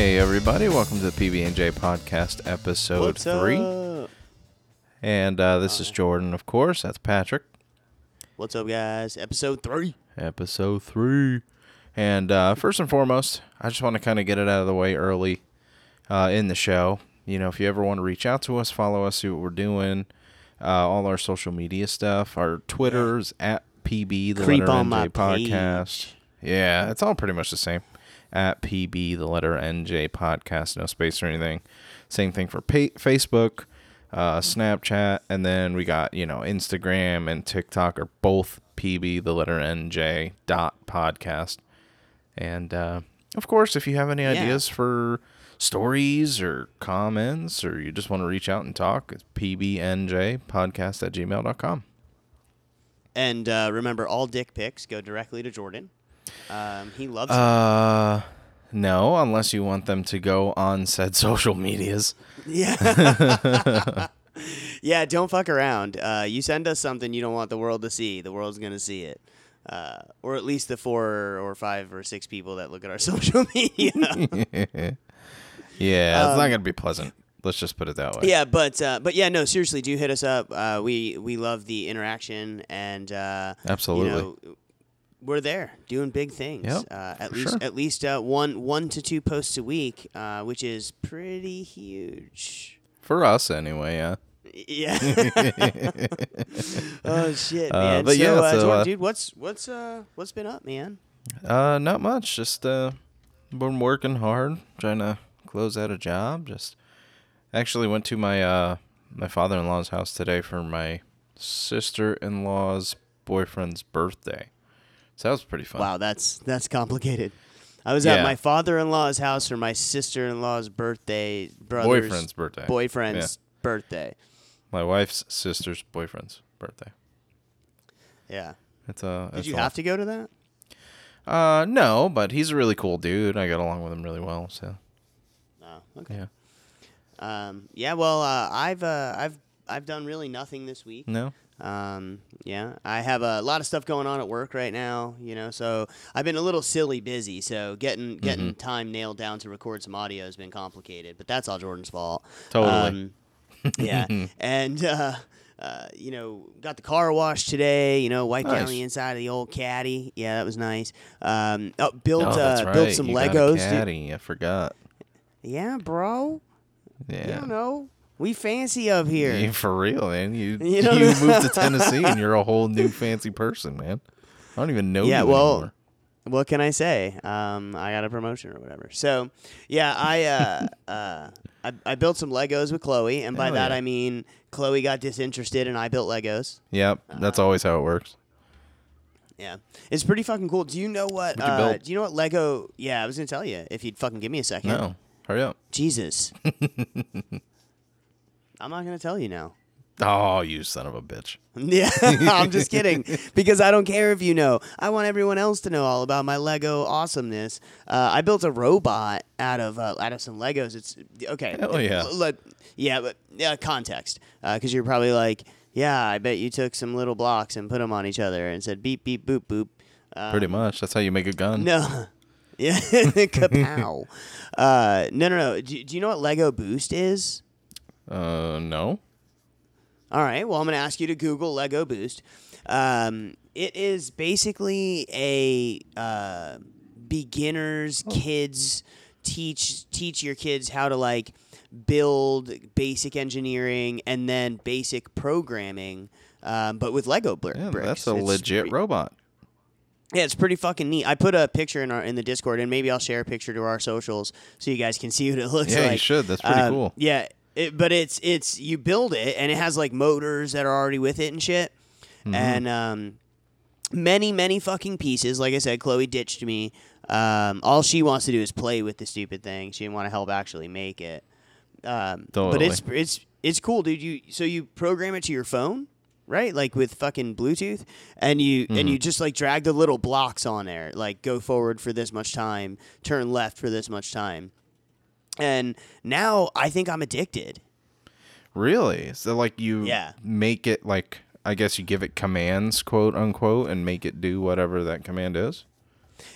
Hey everybody, welcome to the PB and J podcast episode What's three. up? And uh, this is Jordan, of course. That's Patrick. What's up, guys? Episode three. Episode three. And uh, first and foremost, I just want to kind of get it out of the way early uh, in the show. You know, if you ever want to reach out to us, follow us, see what we're doing, uh, all our social media stuff, our Twitters at PB the Creep letter on NJ my podcast. page. Yeah, it's all pretty much the same. At PB the letter NJ podcast, no space or anything. Same thing for pa- Facebook, uh, Snapchat, and then we got you know Instagram and TikTok are both PB the letter NJ dot podcast. And uh, of course, if you have any ideas for stories or comments, or you just want to reach out and talk, it's pbnj podcast at gmail.com. And uh, remember, all dick pics go directly to Jordan. Um, he loves them. Uh, no, unless you want them to go on said social medias. Yeah. yeah, don't fuck around. Uh, you send us something you don't want the world to see. The world's going to see it. Uh, or at least the four or five or six people that look at our social media. Yeah, it's not Um, gonna be pleasant. Let's just put it that way. yeah, but uh, but yeah, no, seriously, do hit us up. Uh, we we love the interaction and uh, Absolutely. You know, we're there doing big things. Yep, uh, at least sure. at least uh, one one to two posts a week, uh, which is pretty huge. For us, anyway. Yeah. Yeah. oh shit, Uh, man. but so, yeah, uh, so, Jordan, uh, dude, what's what's uh what's been up, man? Uh, not much. Just uh, been working hard, trying to close out a job. Just actually went to my uh my father-in-law's house today for my sister-in-law's boyfriend's birthday. So that was pretty fun. Wow, that's that's complicated. I was Yeah. at my father-in-law's house for my sister-in-law's birthday, brother's Boyfriend's birthday. boyfriend's birthday. My wife's sister's boyfriend's birthday. Yeah. It's uh. Did it's you have to go to that? Uh, no, but he's a really cool dude. I got along with him really well. So No. Okay. yeah. Um, yeah. Well, uh, I've uh, I've I've done really nothing this week. No. Um, yeah, I have a lot of stuff going on at work right now, you know, so I've been a little silly busy. So getting getting time nailed down to record some audio has been complicated, but that's all Jordan's fault. Totally. Um, yeah, and uh, uh, you know, got the car washed today. You know, wiped down the inside of the old caddy. Yeah, that was nice. Um, oh, built oh, uh, right. built some you Legos. dude. caddy. I forgot. Yeah, bro. Yeah. don't know. We fancy up here. Yeah, for real, man. You You you, moved to Tennessee and you're a whole new fancy person, man. I don't even know Yeah, you well, anymore. what can I say? Um, I got a promotion or whatever. So, yeah, I uh, uh, I, I built some Legos with Chloe, and by Hell that yeah. I mean Chloe got disinterested and I built Legos. Yep, that's uh, always how it works. Yeah, it's pretty fucking cool. Do you know what? Uh, do you know what Lego? Yeah, I was gonna tell you if you'd fucking give me a second. No, hurry up. Jesus. I'm not gonna tell you now. Oh, you son of a bitch. Yeah, I'm just kidding because I don't care if you know. I want everyone else to know all about my Lego awesomeness. Uh, I built a robot out of uh, out of some Legos. It's okay. Hell yeah. Let- yeah, but yeah, context because you're probably like, yeah, I bet you took some little blocks and put them on each other and said beep beep boop boop. Um, Pretty much. That's how you make a gun. No. Yeah, kapow. uh, no, no, no. Do, do you know what Lego Boost is? Uh, no. All right. Well, I'm going to ask you to Google Lego Boost. Um, it is basically a uh, beginners, kids teach teach your kids how to like build basic engineering and then basic programming, um, but with Lego br- Yeah, bricks. that's a It's legit pre- robot. yeah, it's pretty fucking neat. I put a picture in our in the Discord, and maybe I'll share a picture to our socials so you guys can see what it looks Yeah, like. you should. That's pretty Um, cool. Yeah, it, but it's it's you build it, and it has like motors that are already with it and shit, Mm-hmm. and um, many many fucking pieces. Like I said, Chloe ditched me. Um, all she wants to do is play with the stupid thing. She didn't want to help actually make it. Um, But it's it's it's cool, dude. You so you program it to your phone, right? Like with fucking Bluetooth, and you and you just like drag the little blocks on there, like go forward for this much time, turn left for this much time. And now I think I'm addicted. Really? So like you Yeah. make it like I guess you give it commands, quote unquote, and make it do whatever that command is.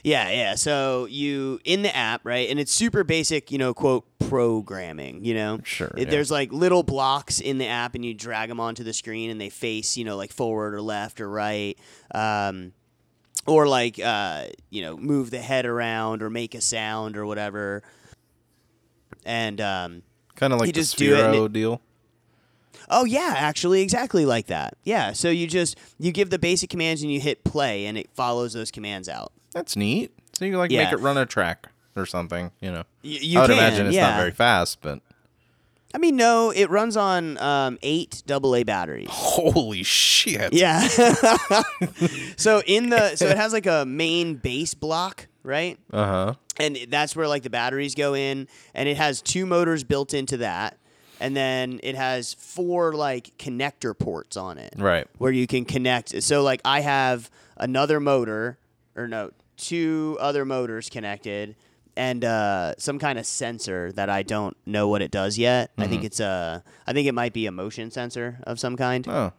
Yeah, yeah. So you in the app, right? And it's super basic, you know, quote programming, you know. Sure, It- yeah. There's like little blocks in the app and you drag them onto the screen and they face, you know, like forward or left or right. Um or like uh, you know, move the head around or make a sound or whatever. And um Kind of like You the just do it it- deal. Oh yeah, actually, exactly like that. Yeah, so you just you give the basic commands and you hit play, and it follows those commands out. That's neat. So you can like Yeah. make it run a track or something, you know. Y- you I would can, imagine it's yeah. not very fast, but I mean, no, it runs on um, eight AA batteries. holy shit. Yeah. so in the so it has like a main base block, right? Uh huh. And that's where like the batteries go in, and it has two motors built into that, and then it has four like connector ports on it. Right. where you can connect. So like I have another motor, or no, two other motors connected, and uh, some kind of sensor that I don't know what it does yet. I think it's a, I think it might be a motion sensor of some kind. Oh,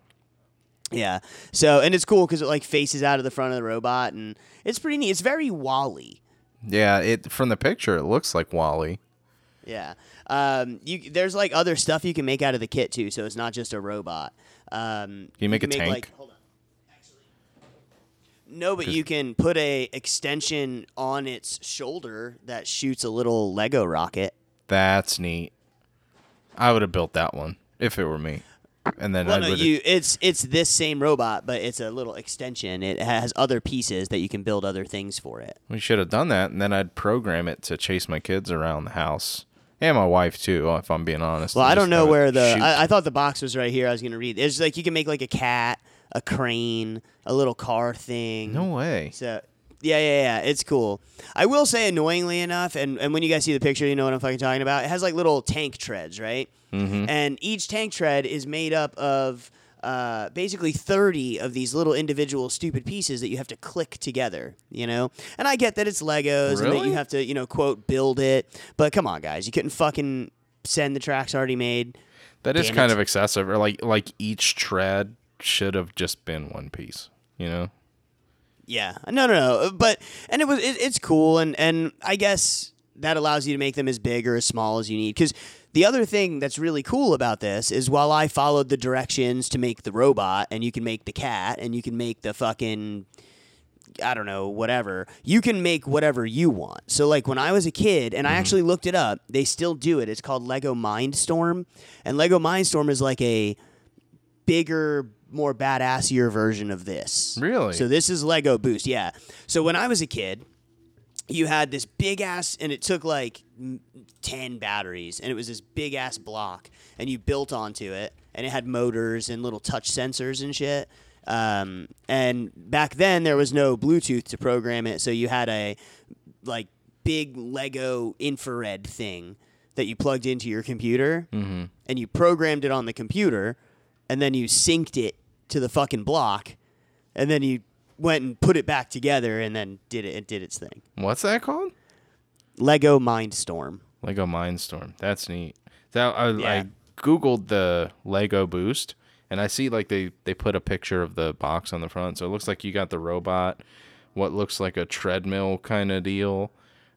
Yeah. So and it's cool because it like faces out of the front of the robot, and it's pretty neat. It's very WALL-E. yeah. It from the picture, it looks like WALL-E. Yeah. Um, you there's like other stuff you can make out of the kit too, so it's not just a robot. Um, you make a like- tank? hold on. No, but you can put a extension on its shoulder that shoots a little Lego rocket. That's neat. I would have built that one if it were me. And then Well, I no, you it's it's this same robot, but it's a little extension. It has other pieces that you can build other things for it. we should have done that, and then I'd program it to chase my kids around the house and my wife too. If I'm being honest. Well, I don't know where the I, I, thought the box was right here. I was gonna read. It's like you can make like a cat, a crane, a little car thing. no way. So yeah, yeah, yeah, it's cool. I will say, annoyingly enough, and, and when you guys see the picture, you know what I'm fucking talking about. It has like little tank treads, right? Mm-hmm. And each tank tread is made up of uh, basically 30 of these little individual stupid pieces that you have to click together, you know? And I get that it's Legos and that you have to, you know, quote, build it. But come on, guys, you couldn't fucking send the tracks already made. That is Damn kind it. of excessive. Or like like each tread should have just been one piece. You know. Yeah, no, no, no. Uh, but and it was it, it's cool, and and I guess that allows you to make them as big or as small as you need. Because the other thing that's really cool about this is while I followed the directions to make the robot, and you can make the cat, and you can make the fucking I don't know, whatever. You can make whatever you want. So like when I was a kid and I mm-hmm. actually looked it up, they still do it. It's called Lego Mindstorm. And Lego Mindstorm is like a bigger, more badassier version of this. Really? So this is Lego Boost, yeah. So when I was a kid, you had this big ass and it took like 10 batteries and it was this big ass block and you built onto it and it had motors and little touch sensors and shit um, and back then there was no bluetooth to program it so you had a like big lego infrared thing that you plugged into your computer and you programmed it on the computer and then you synced it to the fucking block and then you went and put it back together and then did it it did its thing What's that called? Lego Mindstorm. Lego Mindstorm. That's neat. That I, Yeah. I googled the Lego Boost, and I see like they they put a picture of the box on the front, so it looks like you got the robot, what looks like a treadmill kind of deal,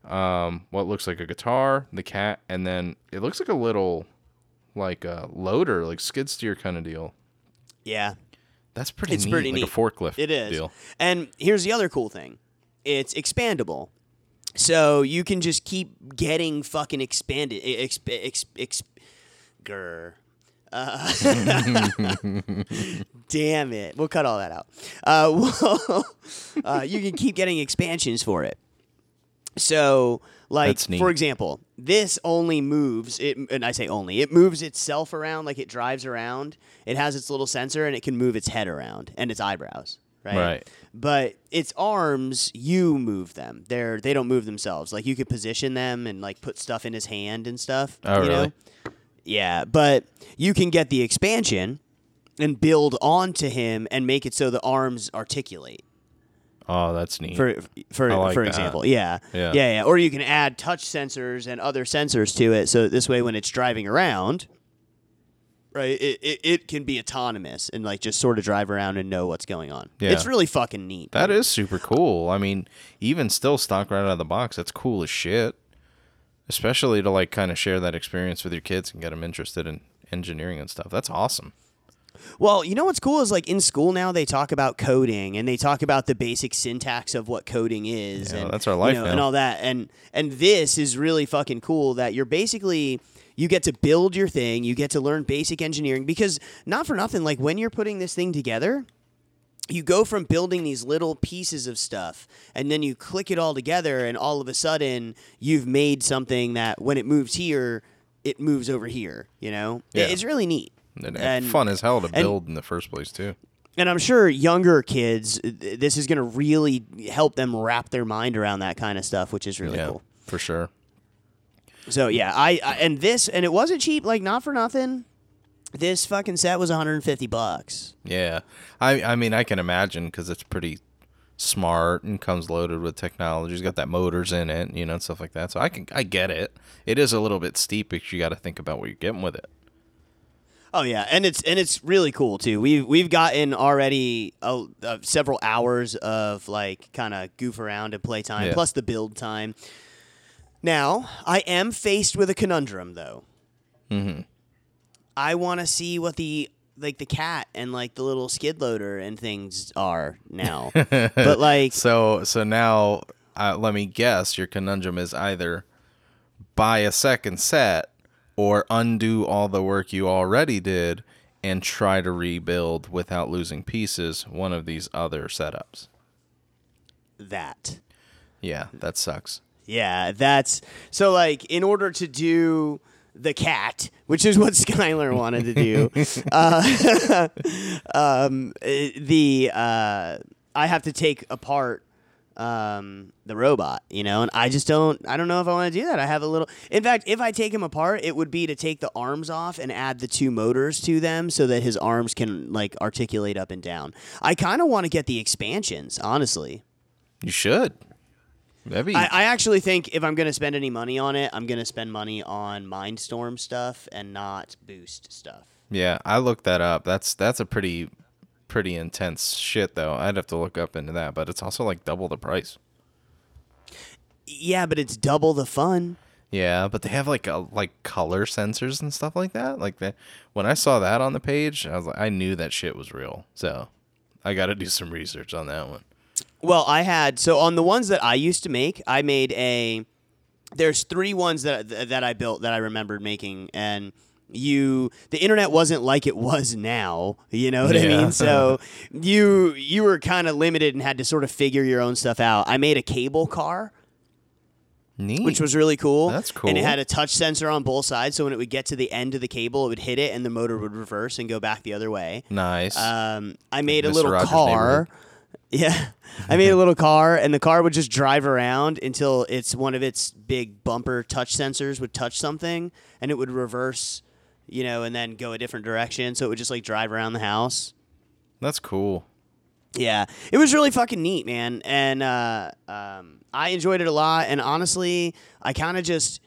um, what looks like a guitar, the cat, and then it looks like a little like a loader, like skid steer kind of deal. Yeah, That's pretty. It's neat, pretty like neat. a forklift. it is. deal. And here's the other cool thing it's expandable. So you can just keep getting fucking expanded. Exp, exp, exp, grr. Uh, damn it. We'll cut all that out. Uh, well, uh, you can keep getting expansions for it. So, like for example, this only moves it, and I say only it moves itself around, like it drives around. It has its little sensor, and it can move its head around and its eyebrows. Right. Right. But its arms, you move them. They're they don't move themselves. Like you could position them and like put stuff in his hand and stuff. Oh, you know? really? Yeah, but you can get the expansion and build onto him and make it so the arms articulate. Oh, that's neat. For for like for that. example, yeah. Yeah. yeah, yeah. Or you can add touch sensors and other sensors to it, so this way when it's driving around, right? It, it it can be autonomous and like just sort of drive around and know what's going on. Yeah. It's really fucking neat. That is super cool. I mean, even still stock right out of the box, that's cool as shit. Especially to like kind of share that experience with your kids and get them interested in engineering and stuff. That's awesome. Well, you know what's cool is like in school now they talk about coding and they talk about the basic syntax of what coding is Yeah, and that's our life you know, now. and all that. And and this is really fucking cool that you're basically you get to build your thing, you get to learn basic engineering because not for nothing like when you're putting this thing together, you go from building these little pieces of stuff and then you click it all together and all of a sudden you've made something that when it moves here it moves over here you know Yeah. it's really neat And, And- fun as hell to and- build in the first place too. and i'm sure younger kids this is going to really help them wrap their mind around that kind of stuff which is really yeah, cool for sure. so yeah I, I and this and it wasn't cheap like not for nothing this fucking set was 150 bucks Yeah, I I mean I can imagine because it's pretty smart and comes loaded with technology. It's got that motors in it, you know, and stuff like that. So I can I get it. It is a little bit steep because you got to think about what you're getting with it. Oh yeah, and it's and it's really cool too. We've we've gotten already uh, uh, several hours of like kind of goof around and play time, Yeah. plus the build time. Now I am faced with a conundrum though. Mm-hmm. I want to see what the like the cat and like the little skid loader and things are now, but like So so now uh, let me guess. Your conundrum is either buy a second set or undo all the work you already did and try to rebuild without losing pieces one of these other setups. that. Yeah, that sucks. Yeah, that's so like in order to do the cat, which is what Skylar wanted to do, uh, um, eh, the uh, I have to take apart um, the robot, you know, and I just don't. I don't know if I want to do that. I have a little. In fact, if I take him apart, it would be to take the arms off and add the two motors to them so that his arms can like articulate up and down. I kind of want to get the expansions, honestly. You should. That'd be I, I actually think if I'm going to spend any money on it, I'm going to spend money on Mindstorm stuff and not Boost stuff. Yeah, I looked that up. That's that's a pretty pretty intense shit though. I'd have to look up into that, but it's also like double the price. Yeah, but it's double the fun. Yeah, but they have like a, like color sensors and stuff like that. Like that when I saw that on the page, I was like I knew that shit was real. So, I got to do some research on that one. Well, I had so on the ones that I used to make, I made a. There's three ones that that I built that I remembered making, and you the internet wasn't like it was now. You know what I mean? So you you were kind of limited and had to sort of figure your own stuff out. I made a cable car. Neat. which was really cool. That's cool. And it had a touch sensor on both sides, so when it would get to the end of the cable, it would hit it, and the motor would reverse and go back the other way. nice. Um, I made a little Rogers' car. Yeah, I made a little car, and the car would just drive around until it's one of its big bumper touch sensors would touch something, and it would reverse, you know, and then go a different direction. So it would just like drive around the house. That's cool. Yeah, it was really fucking neat, man, and uh, um, I enjoyed it a lot. And honestly, I kind of just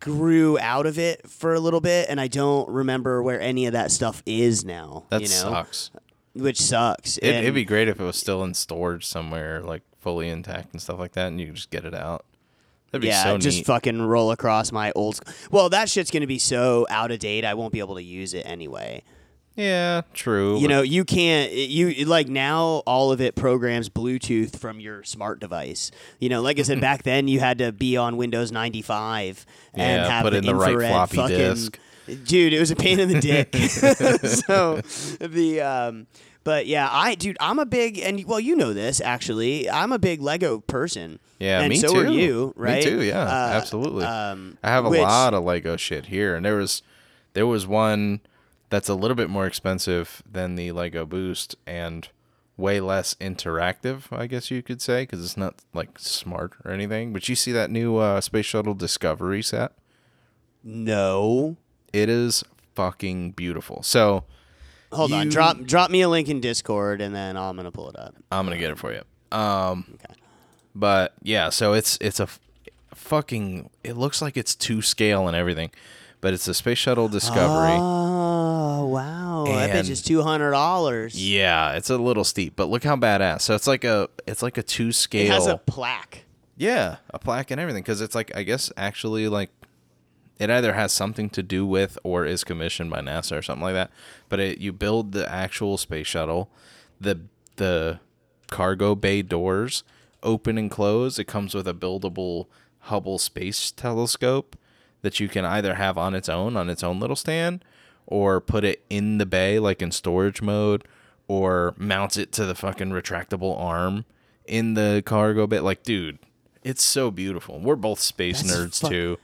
grew out of it for a little bit, and I don't remember where any of that stuff is now. That you know, sucks. which sucks. It, it'd be great if it was still in storage somewhere, like fully intact and stuff like that, and you could just get it out. That'd yeah, so just neat. fucking roll across my old. Well, that shit's gonna be so out of date. I won't be able to use it anyway. yeah, true. You know, you can't. You like now, all of it programs Bluetooth from your smart device. You know, like I said back then, you had to be on Windows ninety five and Yeah, have put the in the right floppy fucking. disk. Dude, it was a pain in the dick. so the um, but yeah, I dude, I'm a big and well, you know this actually. I'm a big Lego person. Yeah, and me so too. are you, right? Me too. Yeah, Uh, absolutely. Um, I have a which- lot of Lego shit here, and there was there was one that's a little bit more expensive than the Lego Boost and way less interactive, I guess you could say, because it's not like smart or anything. But you see that new uh, Space Shuttle Discovery set? No. It is fucking beautiful. So Hold on. Drop drop me a link in Discord and then I'm gonna pull it up. I'm gonna get it for you. Um, Okay. but yeah, so it's it's a f- fucking. It looks like it's two scale and everything, but it's a Space Shuttle Discovery. Oh wow. Oh, that bitch And- is two hundred dollars. Yeah, it's a little steep, but look how badass. So it's like a it's like a two scale. It has a plaque. Yeah, a plaque and everything because it's like I guess actually like it either has something to do with or is commissioned by NASA or something like that. But it, you build the actual space shuttle, the the cargo bay doors open and close. It comes with a buildable Hubble Space Telescope that you can either have on its own on its own little stand or put it in the bay like in storage mode or mount it to the fucking retractable arm in the cargo bay like dude it's so beautiful we're both space That's nerds fuck- too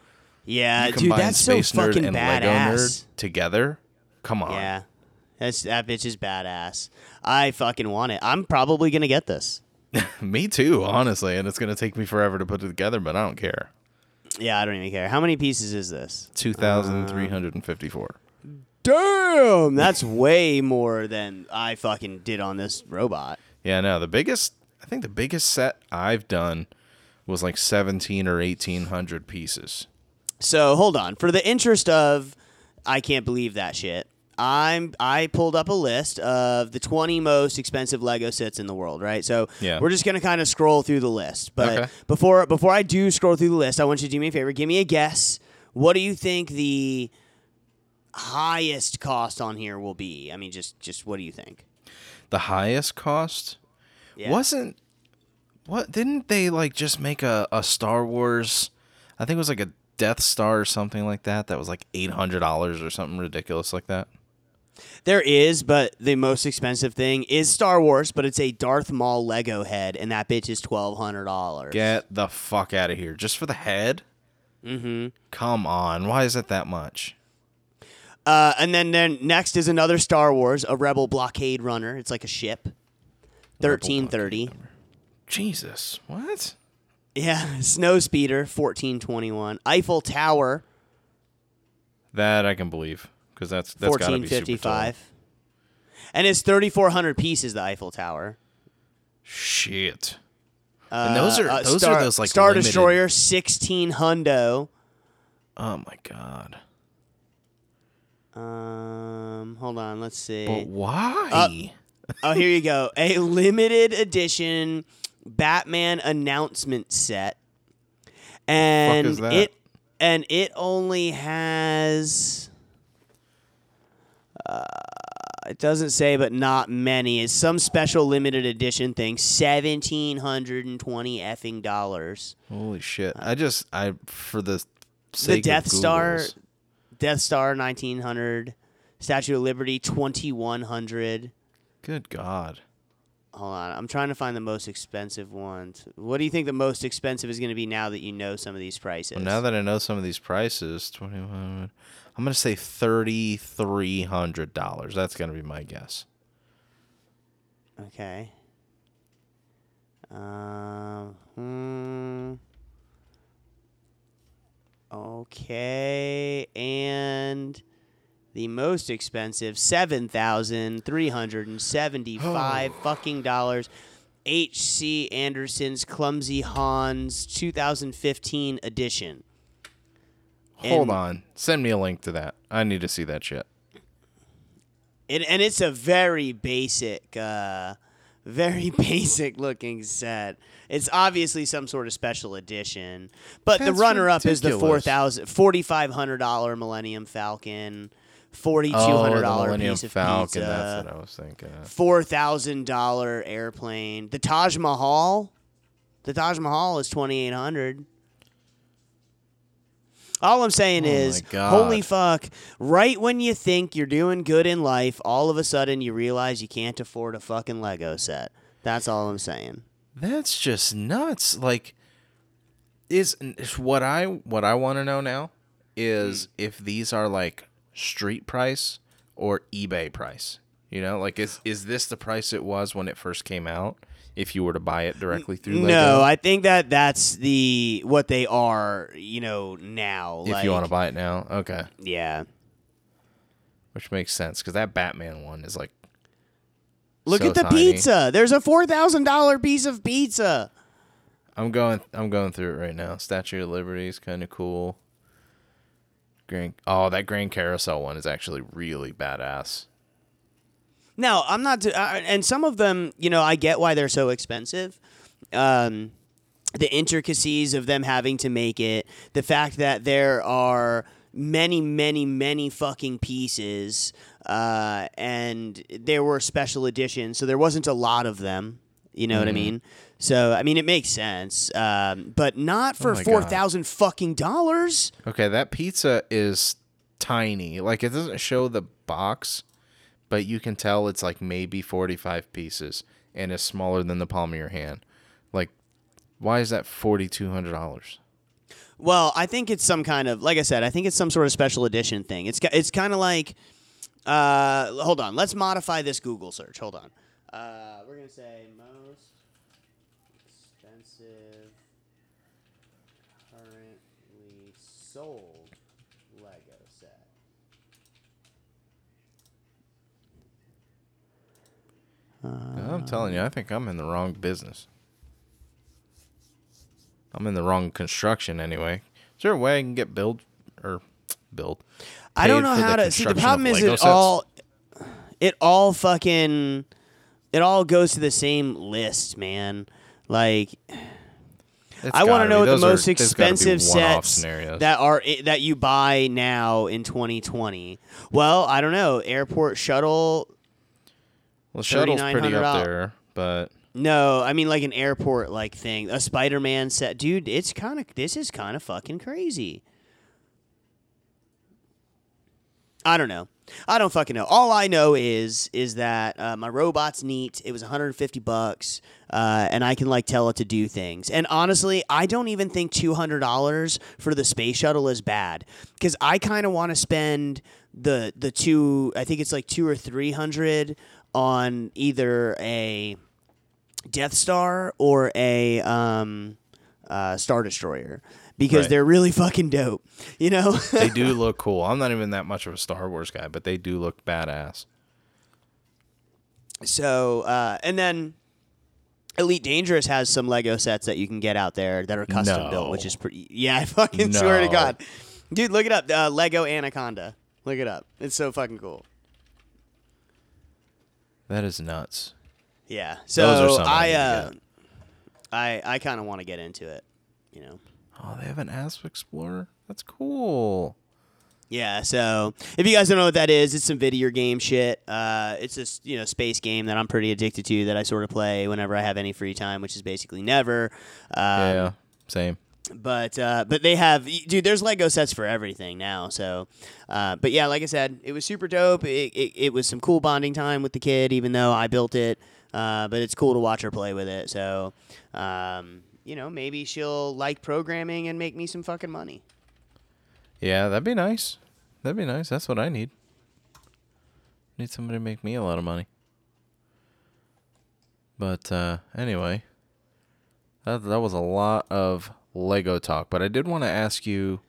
Yeah, dude, that's so fucking and badass. together come on Yeah, that's that bitch is badass. I fucking want it. I'm probably gonna get this. me too honestly and it's gonna take me forever to put it together but i don't care Yeah, I don't even care. How many pieces is this? 2354 Damn, that's way more than I fucking did on this robot. Yeah, no, the biggest I think the biggest set I've done was like 17 or 1800 pieces. So hold on. For the interest of, I can't believe that shit. I'm I pulled up a list of the 20 most expensive Lego sets in the world, right? So Yeah. we're just gonna kind of scroll through the list. But Okay. before before I do scroll through the list, I want you to do me a favor. Give me a guess. What do you think the highest cost on here will be? I mean, just just what do you think? The highest cost Yeah. wasn't what didn't they like just make a, a Star Wars I think it was like a Death Star or something like that that was like $800 or something ridiculous like that. There is, but the most expensive thing is Star Wars, but it's a Darth Maul Lego head, and that bitch is twelve hundred dollars. Get the fuck out of here just for the head? Mm-hmm. Come on, why is it that much? Uh, and then, then next is another Star Wars, a Rebel blockade runner. It's like a ship. Thirteen thirty. Jesus, what? Yeah, snow speeder. Fourteen twenty one. Eiffel Tower. That I can believe because that's that's got to be super tall. five. And it's thirty four hundred pieces. The Eiffel Tower. Shit. And those are Uh, those Star, are those like Star limited- Destroyer sixteen hundo. Oh my god. Um, hold on. Let's see. But why? Oh, here you go. A limited edition Batman announcement set. And it and it only has uh, it doesn't say but not many. It's some special limited edition thing. 1720 effing dollars. Holy shit. I just I for the The sake of Death Star Death Star 1900 Statue of Liberty 2100 Good god. Hold on, I'm trying to find the most expensive ones. What do you think the most expensive is going to be now that you know some of these prices? Well, now that I know some of these prices, 21 I'm going to say $3300. That's going to be my guess. okay. Um. hmm. Okay, and the most expensive seven thousand three hundred and seventy-five fucking dollars. H.C. Andersen's Clumsy Hans 2015 edition. Hold And- on. Send me a link to that. I need to see that shit. It, and it's a very basic, uh, very basic looking set. It's obviously some sort of special edition, but the That's runner up is the four thousand forty five hundred dollar Millennium Falcon, forty two Oh, hundred dollar oh, Millennium piece of Falcon. pizza, That's what I was thinking. of. four thousand dollar airplane. The Taj Mahal, the Taj Mahal is twenty eight hundred. All I'm saying Oh is, holy fuck! Right when you think you're doing good in life, all of a sudden you realize you can't afford a fucking Lego set. That's all I'm saying. That's just nuts. Like, is, is what I what I want to know now is hmm. if these are like street price or eBay price. You know, like is is this the price it was when it first came out? If you were to buy it directly through Lego, No, I think that that's the what they are. You know now. if like, you want to buy it now, okay, yeah. which makes sense because that Batman one is like Look so at the tiny. pizza. There's a four thousand dollar piece of pizza. I'm going. I'm going through it right now. Statue of Liberty is kind of cool. Grand. Oh, that Grand Carousel one is actually really badass. No, I'm not. Uh, and some of them, you know, I get why they're so expensive. Um, the intricacies of them having to make it, the fact that there are many, many, many fucking pieces, uh, and there were special editions, so there wasn't a lot of them. You know what I mean? So I mean, it makes sense, um, but not for Oh four thousand fucking dollars. Okay, that pizza is tiny. Like it doesn't show the box, but you can tell it's like maybe 45 pieces and is smaller than the palm of your hand. Like why is that $4200? Well, I think it's some kind of, like I said, I think it's some sort of special edition thing. It's it's kind of like, uh, hold on, let's modify this Google search. Hold on, uh, we're gonna say most expensive currently sold Lego set. I'm telling you, I think I'm in the wrong business. I'm in the wrong construction anyway. Is there a way I can get build or build? I don't know how to see. The problem is it sets? all, it all fucking, it all goes to the same list, man. Like It's I want gotta know what the are- most there's gotta be expensive sets that are that you buy now in 2020. Well, I don't know. Airport shuttle. well, shuttle's pretty up there, but No, I mean like an airport like thing. A Spider-Man set, dude. It's kind of this is kind of fucking crazy. I don't know. I don't fucking know. All I know is is that uh, my robot's neat. It was 150 bucks, uh, and I can like tell it to do things. And honestly, I don't even think 200 dollars for the space shuttle is bad because I kind of want to spend the the two. I think it's like two or three hundred on either a Death Star or a um, uh, Star Destroyer because Right. they're really fucking dope. You know. they do look cool. I'm not even that much of a Star Wars guy, but they do look badass. So, uh, and then Elite Dangerous has some Lego sets that you can get out there that are custom No. built, which is pretty. Yeah, I fucking swear to God, dude, look it up. Uh, Lego Anaconda. Look it up. It's so fucking cool. That is nuts. Yeah. So I I, uh, get. I, I kind of want to get into it. You know. Oh, they have an Asp Explorer. That's cool. Yeah, so if you guys don't know what that is, it's some video game shit. Uh, it's this you know space game that I'm pretty addicted to that I sort of play whenever I have any free time, which is basically never. Um, yeah, same. But uh, but they have dude. There's Lego sets for everything now. So, uh, but yeah, like I said, it was super dope. It, it, it was some cool bonding time with the kid, even though I built it. Uh, but it's cool to watch her play with it. So, um, you know, maybe she'll like programming and make me some fucking money. Yeah, that'd be nice. That'd be nice. That's what I need. Need somebody to make me a lot of money. But uh, anyway, that that was a lot of Lego talk. But I did want to ask you,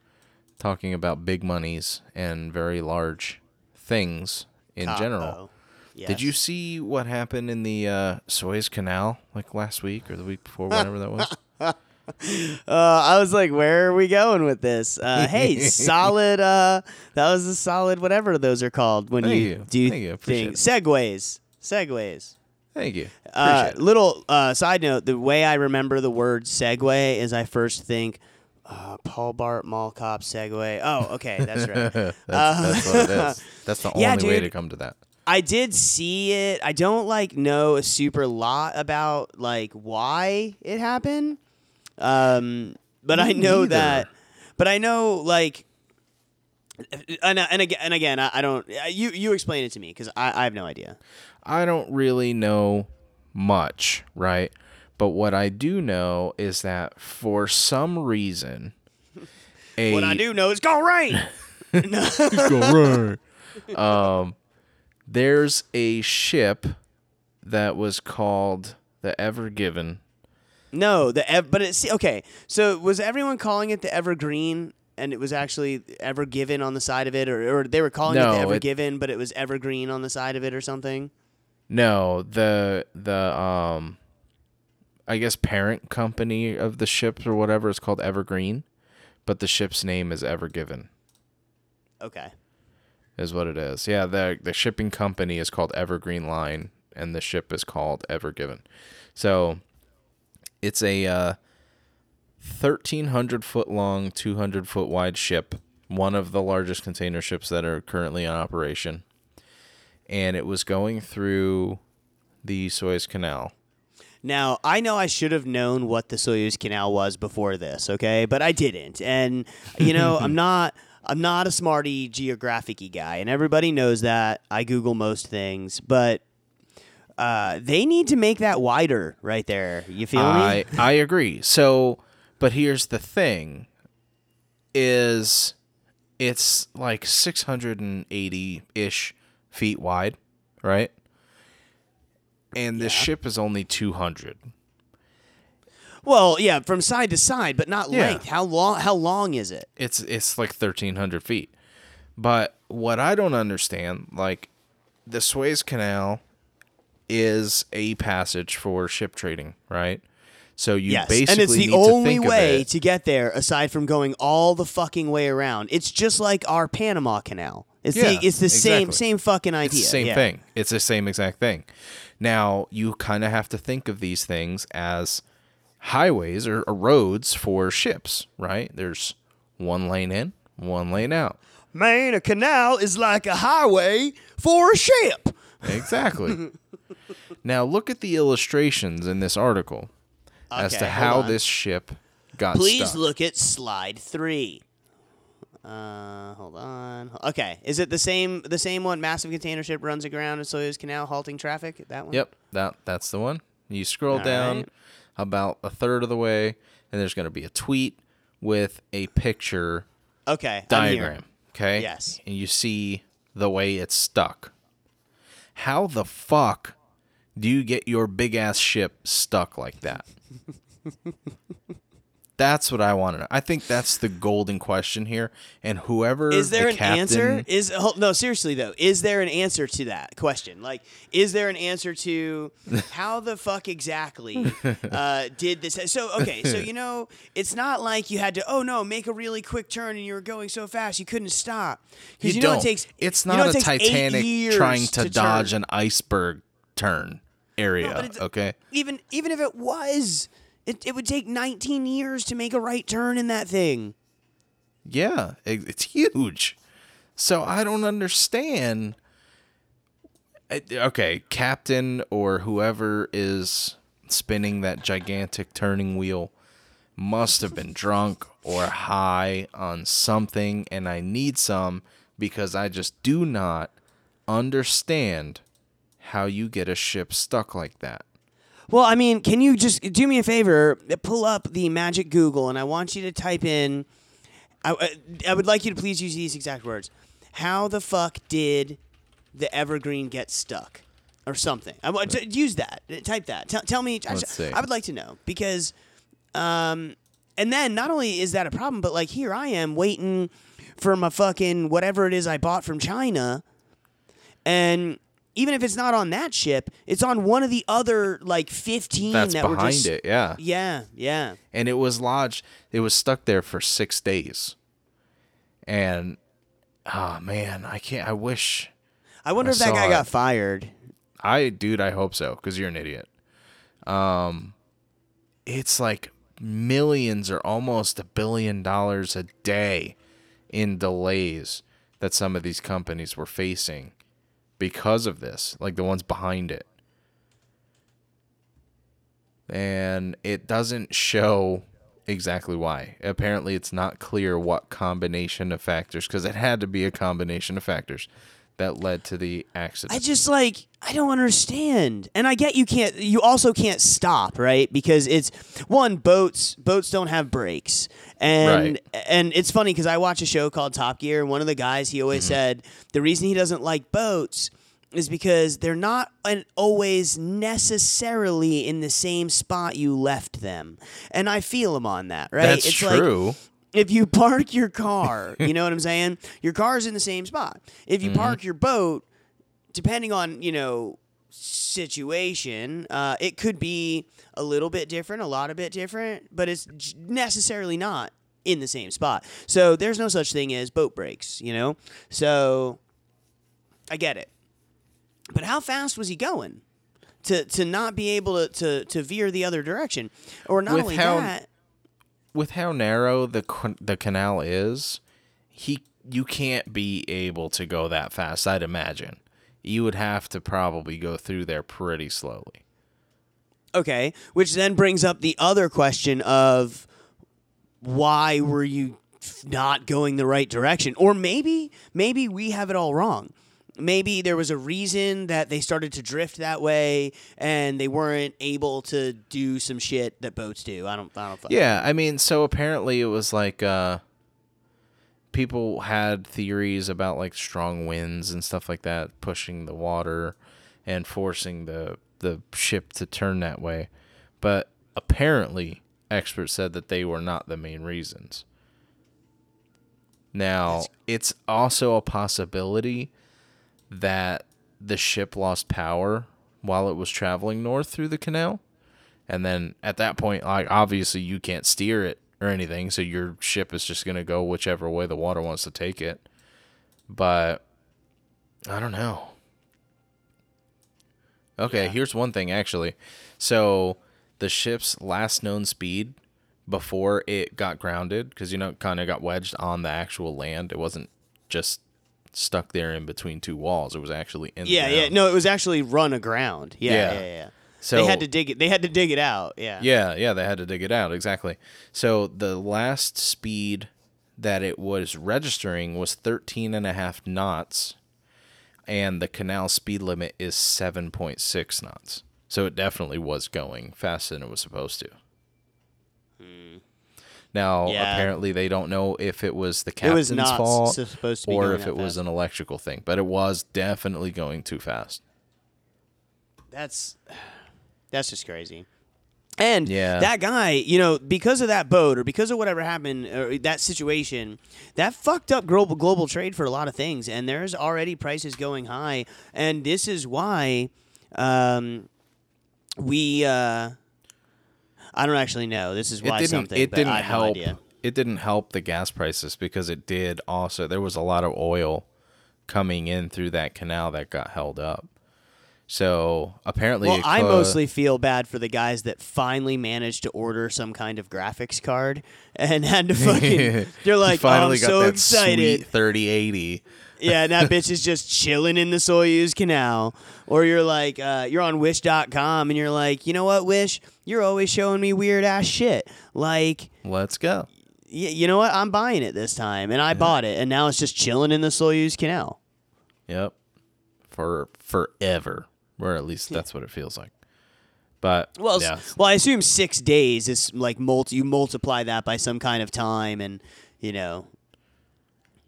talking about big monies and very large things in general. Uh-oh. Did you see what happened in the uh, Suez Canal like last week or the week before, whatever that was? Uh, I was like, where are we going with this? Uh, hey, solid. Uh, that was a solid whatever those are called when Thank you, you. do Thank you. Appreciate things. Segues. Segues. Thank you. Uh, little uh, side note: the way I remember the word segue is I first think uh, Paul Blart Mall Cop Segway. Oh, okay, that's right. that's, that's what it is. That's the Yeah, only way to come to that. I did see it. I don't like know a super lot about like why it happened. Um, but I know neither. that. But I know like. And, and again, and again, I, I don't. You you explain it to me because I, I have no idea. I don't really know much, right? But what I do know is that for some reason, a What I do know is go right. um, there's a ship that was called the Ever Given. No, the ev- but it's okay. So was everyone calling it the Evergreen, and it was actually Ever Given on the side of it, or, or they were calling it No, the Ever it- Given, but it was Evergreen on the side of it, or something? No, the the um, I guess parent company of the ship or whatever is called Evergreen, but the ship's name is Ever Given. Okay. is what it is. Yeah, the the shipping company is called Evergreen Line, and the ship is called Ever Given. So it's a uh, thirteen hundred foot long, two hundred foot wide ship, one of the largest container ships that are currently in operation, and it was going through the Suez Canal. Now, I know I should have known what the Suez Canal was before this, okay? But I didn't. And you know, I'm not I'm not a smarty geographic guy, and everybody knows that. I Google most things, but uh, they need to make that wider right there. You feel I me? I agree. So, but here's the thing: is it's like 680 ish feet wide, right? And the ship is only 200. Well, yeah, from side to side, but not Yeah. length. How long? How long is it? It's it's like 1300 feet. But what I don't understand, like the Suez Canal is a passage for ship trading, right? So you yes, basically and it's the to only think way to get there aside from going all the fucking way around. It's just like our Panama Canal. It's Yeah, the it's the same exactly. same fucking idea. It's the same yeah. thing. It's the same exact thing. Now, you kind of have to think of these things as highways or, or roads for ships, right? There's one lane in, one lane out. Man, a canal is like a highway for a ship. Exactly. now, look at the illustrations in this article as to how this ship got Please stuck. look at slide three. Uh, hold on. Okay, is it the same? The same one? Massive container ship runs aground in Suez Canal, halting traffic. That one. Yep, that that's the one. You scroll All down right. about a third of the way, and there's going to be a tweet with a picture Okay. Diagram. Okay. Yes. And you see the way it's stuck. How the fuck do you get your big ass ship stuck like that? that's what I want to know. I think that's the golden question here. And whoever Is there the an captain, answer? Is no seriously though? Is there an answer to that question? Like, is there an answer to how the fuck exactly uh, did this? So okay, so you know, it's not like you had to. Oh no, make a really quick turn and you were going so fast you couldn't stop. Because you, you, know don't. it takes. it's you not know it a Titanic trying to, dodge turn. an iceberg turn area. it's- okay. Even even if it was, it, it would take 19 years to make a right turn in that thing. Yeah, it, it's huge. So I don't understand. Okay, captain or whoever is spinning that gigantic turning wheel must have been drunk or high on something, and I need some because I just do not understand how you get a ship stuck like that. Well, I mean, can you just do me a favor? Pull up the magic Google, and I want you to type in. I, I- would like you to please use these exact words. How the fuck did the evergreen get stuck, or something? I want to use that. Type that. Tell, tell me. I, Let's just- see. I would like to know because, um, and then not only is that a problem, but like here I am waiting for my fucking whatever it is I bought from China, and even if it's not on that ship, it's on one of the other like fifteen That's that were behind just, it, yeah. Yeah, yeah. and it was lodged it was stuck there for six days and oh man i can't i wish I wonder I if that guy saw got fired. i dude i hope so because you're an idiot um it's like millions or almost a billion dollars a day in delays that some of these companies were facing because of this like the ones behind it and it doesn't show exactly why. Apparently, it's not clear what combination of factors, because it had to be a combination of factors that led to the accident. I just like I don't understand. And I get you can't you also can't stop, right? Because it's one boats boats don't have brakes. And Right. and it's funny cuz I watch a show called Top Gear and one of the guys he always Mm-hmm. said the reason he doesn't like boats is because they're not an, always necessarily in the same spot you left them. And I feel him on that, right? That's it's like true. If you park your car, you know what I'm saying? Your car's in the same spot. If you Mm-hmm. park your boat, depending on, you know, situation, uh, it could be a little bit different, a lot a bit different, but it's necessarily not in the same spot. So there's no such thing as boat breaks, you know? So I get it. But how fast was he going? To, to not be able to, to, to veer the other direction, or not With only how- that, With how narrow the the canal is, he you can't be able to go that fast. I'd imagine you would have to probably go through there pretty slowly. Okay, which then brings up the other question of why were you not going the right direction? Or maybe maybe we have it all wrong. Maybe there was a reason that they started to drift that way and they weren't able to do some shit that boats do. I don't I don't fucking- Yeah, I mean, so apparently it was like uh people had theories about like strong winds and stuff like that pushing the water and forcing the the ship to turn that way. But apparently experts said that they were not the main reasons. Now, it's also a possibility that the ship lost power while it was traveling north through the canal. And then at that point, like obviously you can't steer it or anything, so your ship is just gonna go whichever way the water wants to take it. But I don't know. Okay, here's one thing actually. So the ship's last known speed before it got grounded, because you know, kind of got wedged on the actual land. It wasn't just stuck there in between two walls. It was actually in. the Yeah, yeah. No, it was actually run aground. Yeah, Yeah. yeah, yeah. So they had to dig it. They had to dig it out. Yeah. Yeah, yeah, they had to dig it out exactly. So the last speed that it was registering was 13 and a half knots and the canal speed limit is 7.6 knots. So it definitely was going faster than it was supposed to. Hmm. Now. Yeah. apparently they don't know if it was the It captain's was not fault supposed to be or if it was an electrical thing, but it was definitely going too fast. That's that's just crazy. And Yeah. that guy, you know, because of that boat or because of whatever happened, or that situation, that fucked up global global trade for a lot of things. And there's already prices going high, and this is why um, we. Uh, I don't actually know. This is why it didn't something. it didn't no help idea. it didn't help the gas prices because it did also there was a lot of oil coming in through that canal that got held up so apparently Well, I mostly feel bad for the guys that finally managed to order some kind of graphics card and had to fucking. They're like, oh, I'm so excited. sweet 3080 Yeah, and that bitch is just chilling in the Suez Canal. Or you're like, uh, you're on Wish.com and you're like, you know what, Wish? You're always showing me weird ass shit. Like, let's go y- you know what? I'm buying it this time, and I bought it, and now it's just chilling in the Suez Canal. yep for forever or at least that's what it feels like but Well, yeah well, I assume six days is like multi. You multiply that by some kind of time, and you know,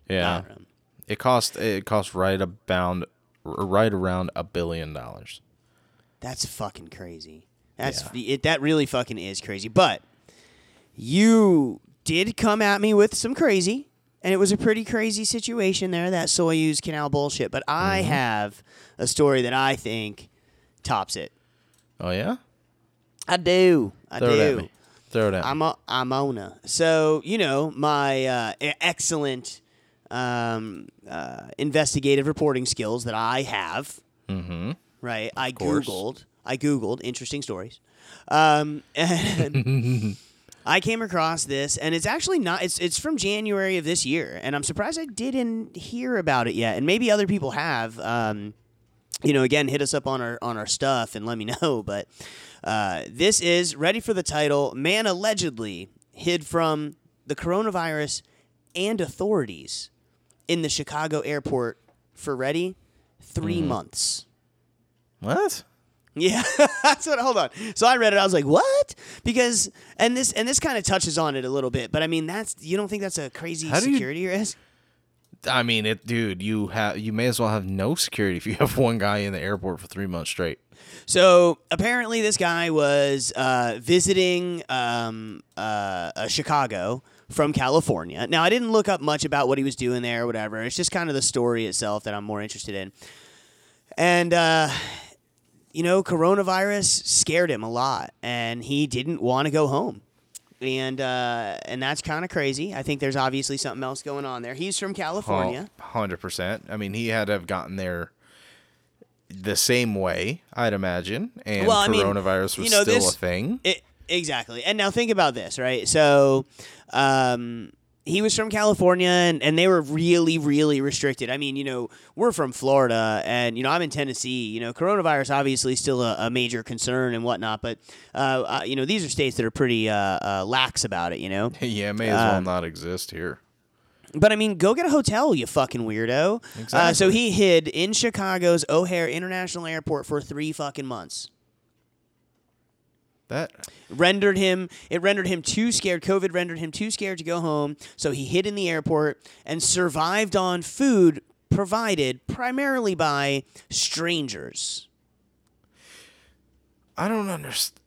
I yeah don't know. It cost it cost right about right around a billion dollars That's fucking crazy. That's it. That really fucking is crazy. But you did come at me with some crazy, and it was a pretty crazy situation there. That Suez Canal bullshit. But I Mm-hmm. have a story that I think tops it. oh yeah I do. I throw do. it at me throw it at me I'm a, I'm Ona. So you know my uh, excellent um, uh, investigative reporting skills that I have. mm-hmm Right. I googled. I googled interesting stories, um, and I came across this, and it's actually not. It's it's from January of this year, and I'm surprised I didn't hear about it yet, and maybe other people have. Um, you know, again, hit us up on our on our stuff and let me know. But uh, this is ready for the title. Man allegedly hid from the coronavirus and authorities in the Chicago airport for ready 3 months. what Yeah, that's what. Hold on. So I read it. I was like, "What?" Because and this and this kind of touches on it a little bit. But I mean, that's you don't think that's a crazy How do you- security risk? I mean, it, dude. You have you may as well have no security if you have one guy in the airport for three months straight. So apparently, this guy was uh, visiting um, uh, uh, Chicago from California. Now, I didn't look up much about what he was doing there or whatever. It's just kind of the story itself that I'm more interested in. And, uh, you know, coronavirus scared him a lot, and he didn't want to go home. and uh, and that's kind of crazy. I think there's obviously something else going on there. He's from California. Hundred percent. I mean, he had to have gotten there the same way, I'd imagine, and Well, I mean, coronavirus was you know, still this- a thing. It, exactly. And now think about this, right? So, um, he was from California, and, and they were really, really restricted. I mean, you know, we're from Florida, and you know, I'm in Tennessee. You know, coronavirus obviously still a, a major concern and whatnot, but uh, uh, you know, these are states that are pretty uh, uh, lax about it. You know, yeah, it may as well Um, not exist here. but I mean, go get a hotel, you fucking weirdo. Uh, so he hid in Chicago's O'Hare International Airport for three fucking months. That rendered him it rendered him too scared covid rendered him too scared to go home so he hid in the airport and survived on food provided primarily by strangers I don't understand.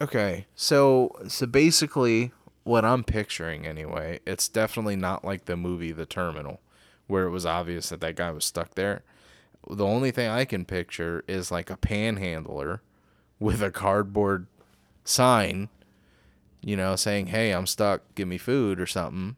Okay, so so basically, what I'm picturing anyway, it's definitely not like the movie The Terminal, where it was obvious that that guy was stuck there. The only thing I can picture is like a panhandler with a cardboard sign, you know, saying, "Hey, I'm stuck. Give me food or something."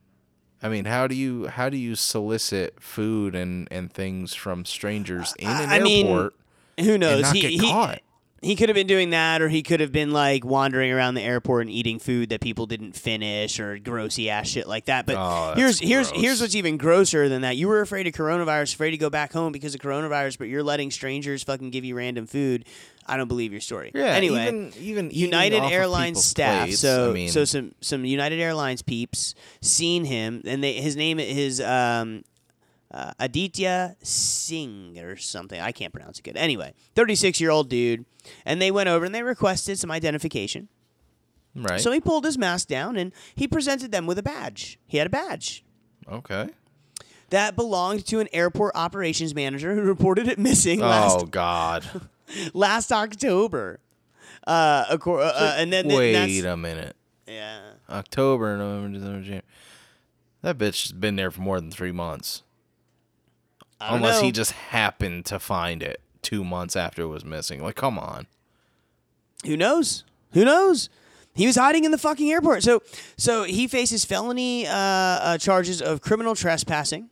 I mean, how do you how do you solicit food and and things from strangers in an I mean, airport who and knows he, he, caught? he could have been doing that or he could have been like wandering around the airport and eating food that people didn't finish or grossy ass shit like that but Oh, here's here's gross. here's what's even grosser than that you were afraid of coronavirus afraid to go back home because of coronavirus but you're letting strangers fucking give you random food i don't believe your story Yeah. anyway even even United Airlines staff. plates, so I mean, so some some United Airlines peeps seen him, and they his name is um, uh, Aditya Singh or something. I can't pronounce it good. Anyway, thirty six year old dude, and they went over and they requested some identification. right. So he pulled his mask down and he presented them with a badge. He had a badge. okay. That belonged to an airport operations manager who reported it missing last Oh God. last October. Uh, acor- uh, and then Wait a minute. yeah. October, November, December, January. That bitch has been there for more than three months. I don't Unless know. he just happened to find it two months after it was missing. Like, come on. Who knows? Who knows? He was hiding in the fucking airport. So, so he faces felony uh, uh, charges of criminal trespassing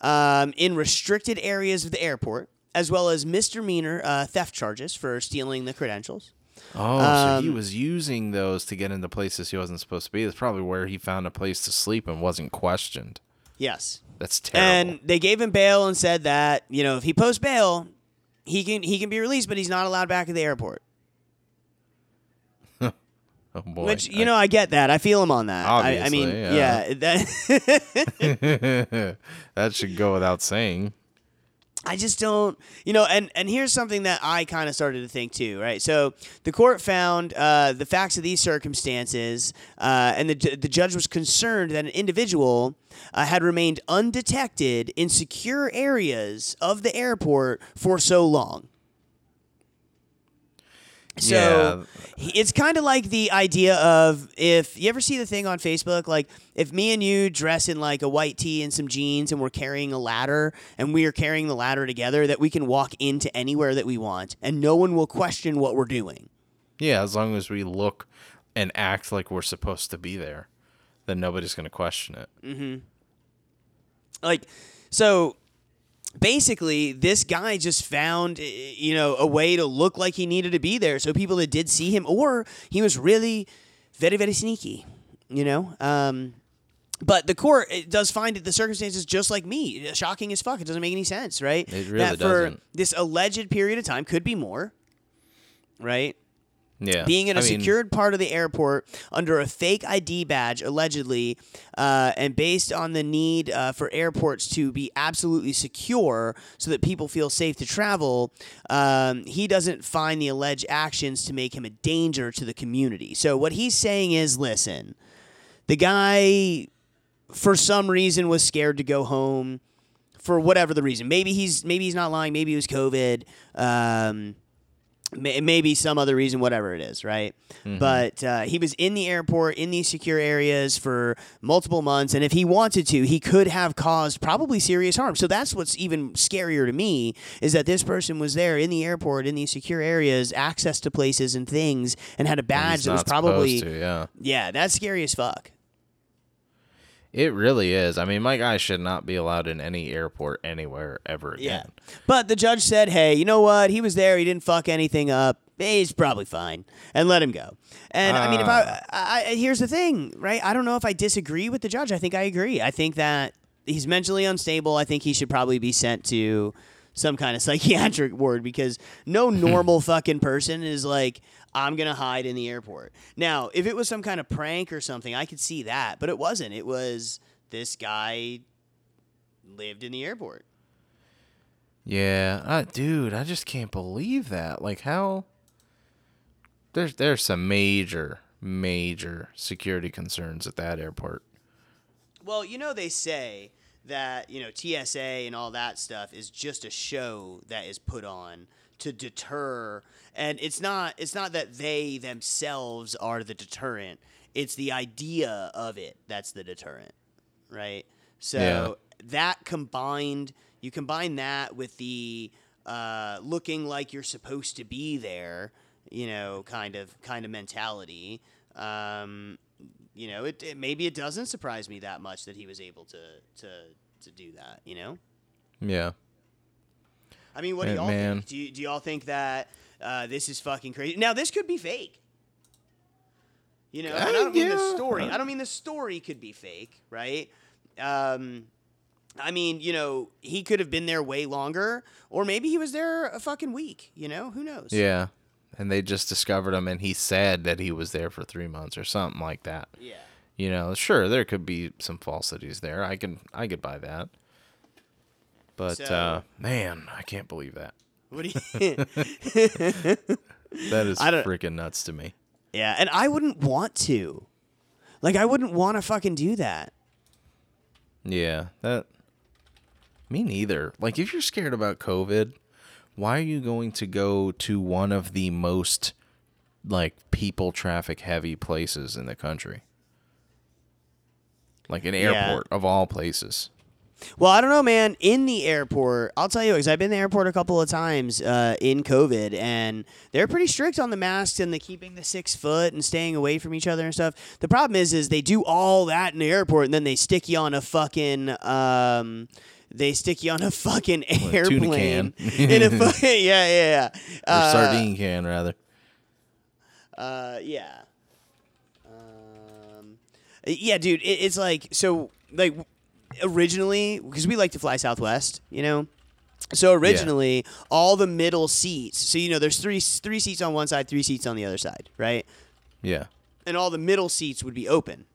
um, in restricted areas of the airport, as well as misdemeanor uh, theft charges for stealing the credentials. Oh, so he Um, was using those to get into places he wasn't supposed to be. That's probably where he found a place to sleep and wasn't questioned. Yes, That's terrible. and they gave him bail and said that you know if he posts bail, he can he can be released, but he's not allowed back at the airport. oh boy. Which you know, I get that. I feel him on that. I, I mean, yeah, yeah. that. that should go without saying. I just don't, you know, and and here's something that I kind of started to think too, right? So the court found uh, the facts of these circumstances, uh, and the the judge was concerned that an individual uh, had remained undetected in secure areas of the airport for so long. So Yeah. it's kind of like the idea of if you ever see the thing on Facebook, like if me and you dress in like a white tee and some jeans and we're carrying a ladder and we are carrying the ladder together, that we can walk into anywhere that we want and no one will question what we're doing. Yeah, as long as we look and act like we're supposed to be there, then nobody's going to question it. Mm-hmm. Like, so basically, this guy just found, uh, you know, a way to look like he needed to be there. So people that did see him, or he was really very, very sneaky, you know? Um, but the court it does find that the circumstances just like me shocking as fuck. It doesn't make any sense, right? It really that for doesn't. this alleged period of time could be more, right? Yeah. being in a I mean, secured part of the airport under a fake ID badge, allegedly, uh, and based on the need uh, for airports to be absolutely secure so that people feel safe to travel, um, he doesn't find the alleged actions to make him a danger to the community. So, what he's saying is listen, the guy, for some reason, was scared to go home. For whatever the reason, maybe he's maybe he's not lying. Maybe it was COVID. Um, maybe some other reason, whatever it is, right? But uh, he was in the airport in these secure areas for multiple months, and if he wanted to, he could have caused probably serious harm. So that's what's even scarier to me is that this person was there in the airport in these secure areas, access to places and things, and had a badge that was probably to, yeah. yeah, that's scary as fuck. It really is. I mean, my guy should not be allowed in any airport anywhere ever Yeah. again. But the judge said, hey, you know what? He was there. He didn't fuck anything up. He's probably fine. And let him go. And I mean, if I, ah. I, I, here's the thing, right? I don't know if I disagree with the judge. I think I agree. I think that he's mentally unstable. I think he should probably be sent to some kind of psychiatric ward because no normal fucking person is like, I'm going to hide in the airport. Now, if it was some kind of prank or something, I could see that. But it wasn't. It was this guy lived in the airport. Yeah, uh, dude, I just can't believe that. Like how there's there's some major major security concerns at that airport. Well, you know they say that you know TSA and all that stuff is just a show that is put on to deter, and it's not it's not that they themselves are the deterrent. It's the idea of it that's the deterrent, right? So Yeah. that combined, you combine that with the uh, looking like you're supposed to be there, you know, kind of kind of mentality. Um, you know, it, it maybe it doesn't surprise me that much that he was able to to to do that. You know, Yeah. I mean, what do y'all man. think? Do, you, do y'all think that uh, this is fucking crazy? Now, this could be fake. You know, and I Uh, don't mean the story. I don't mean the story could be fake, right? Um, I mean, you know, he could have been there way longer, or maybe he was there a fucking week. You know, who knows? Yeah. And they just discovered him and he said that he was there for 3 months or something like that. Yeah. You know, sure there could be some falsities there. I can I could buy that. But So- uh man, I can't believe that. What do you? That is freaking nuts to me. yeah, and I wouldn't want to. Like, I wouldn't want to fucking do that. Yeah, that me neither. Like if you're scared about COVID, why are you going to go to one of the most like people traffic heavy places in the country? Like an Yeah. airport of all places. Well, I don't know, man. In the airport, I'll tell you, because I've been in the airport a couple of times uh, in COVID, and they're pretty strict on the masks and the keeping the six foot and staying away from each other and stuff. The problem is, is they do all that in the airport, and then they stick you on a fucking. Um, they stick you on a fucking tuna airplane can. in a fu- yeah yeah yeah Uh, sardine can rather. Uh, yeah. Yeah, dude. It, it's like so. Like originally, because we like to fly Southwest, you know. So originally, all the middle seats. So you know, there's three three seats on one side, three seats on the other side, right? Yeah. And all the middle seats would be open.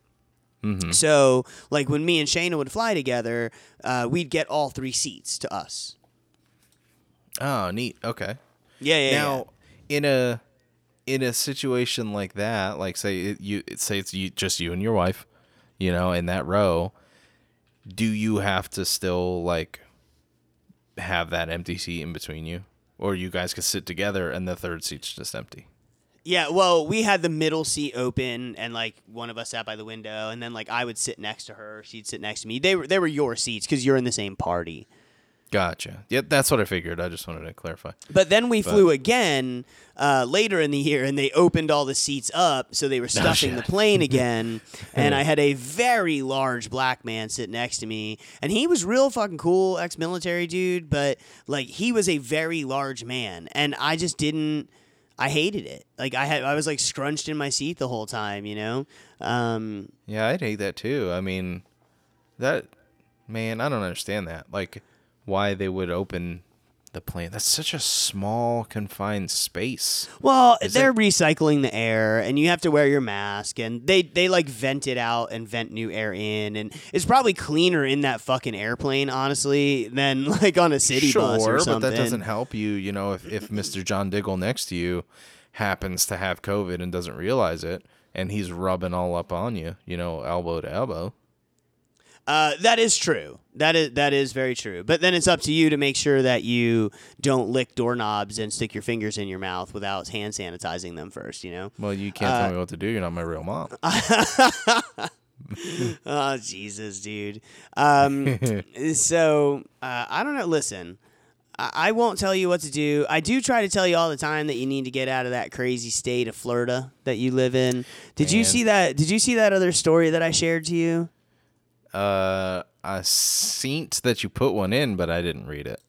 Mm-hmm. So, like when me and Shayna would fly together, uh, we'd get all three seats to us. Oh, neat. Okay. Yeah, yeah. now, in a in a situation like that, like say it, you say it's you, just you and your wife, you know, in that row, do you have to still like have that empty seat in between you, or you guys could sit together and the third seat's just empty? Yeah, well, we had the middle seat open, and like one of us sat by the window, and then like I would sit next to her, she'd sit next to me. They were they were your seats because you're in the same party. Gotcha. Yep, that's what I figured. I just wanted to clarify. But then we flew again uh, later in the year, and they opened all the seats up, so they were stuffing the plane again. and I had a very large black man sit next to me, and he was real fucking cool, ex-military dude, but like he was a very large man, and I just didn't. I hated it. Like I had, I was like scrunched in my seat the whole time, you know. Um, Yeah, I'd hate that too. I mean, that man, I don't understand that. Like, why they would open the plane? That's such a small, confined space. Well, Is they're it- recycling the air, and you have to wear your mask, and they they like vent it out and vent new air in, and it's probably cleaner in that fucking airplane, honestly, than like on a city bus or sure, something. but that doesn't help you. You know, if if Mr. John Diggle next to you happens to have COVID and doesn't realize it, and he's rubbing all up on you, you know, elbow to elbow. Uh, that is true. That is that is very true. But then it's up to you to make sure that you don't lick doorknobs and stick your fingers in your mouth without hand sanitizing them first. You know. Well, you can't tell me what to do. You're not my real mom. Oh Jesus, dude. Um, so uh, I don't know. Listen, I-, I won't tell you what to do. I do try to tell you all the time that you need to get out of that crazy state of Florida that you live in. Did you see that? Did you see that other story that I shared to you? Uh, I seen that you put one in, but I didn't read it.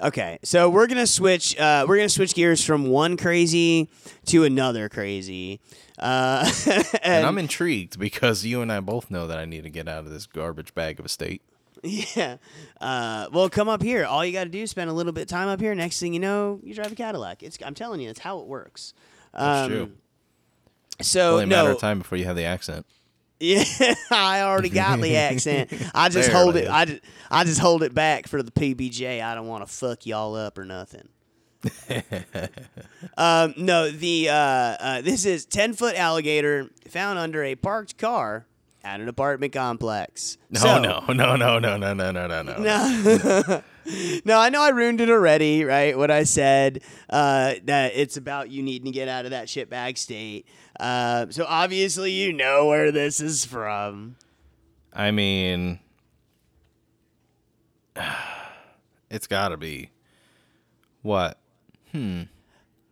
Okay, so we're gonna switch. Uh, we're gonna switch gears from one crazy to another crazy. Uh, and, And I'm intrigued because you and I both know that I need to get out of this garbage bag of a state. yeah. Uh, well, come up here. All you got to do is spend a little bit of time up here. Next thing you know, you drive a Cadillac. It's. I'm telling you, that's how it works. That's Um, true. So Only a matter of time before you have the accent. Yeah, I already got the accent. I just hold it it. I just, I just hold it back for the PBJ. I don't want to fuck y'all up or nothing. um, no, the uh, uh, this is ten foot alligator found under a parked car at an apartment complex. No, So- no, no, no, no, no, no, no, no, no. No. no, I know I ruined it already, right? What I said uh, that it's about you needing to get out of that shitbag state. Uh, so obviously you know where this is from. I mean, it's got to be what? Hmm.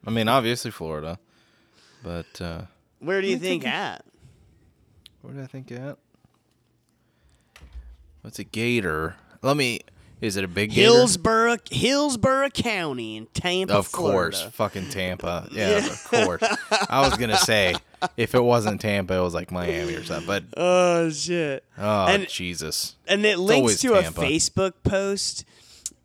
I mean, obviously Florida, but uh, Where do you think at? where do I think at? What's a gator? Let me. Is it a big gator? Hillsborough, Hillsborough County in Tampa, Of course, Florida. fucking Tampa. Yeah, of course. I was gonna say if it wasn't Tampa, it was like Miami or something. But Oh shit! oh And- Jesus, and it links always to Tampa. a Facebook post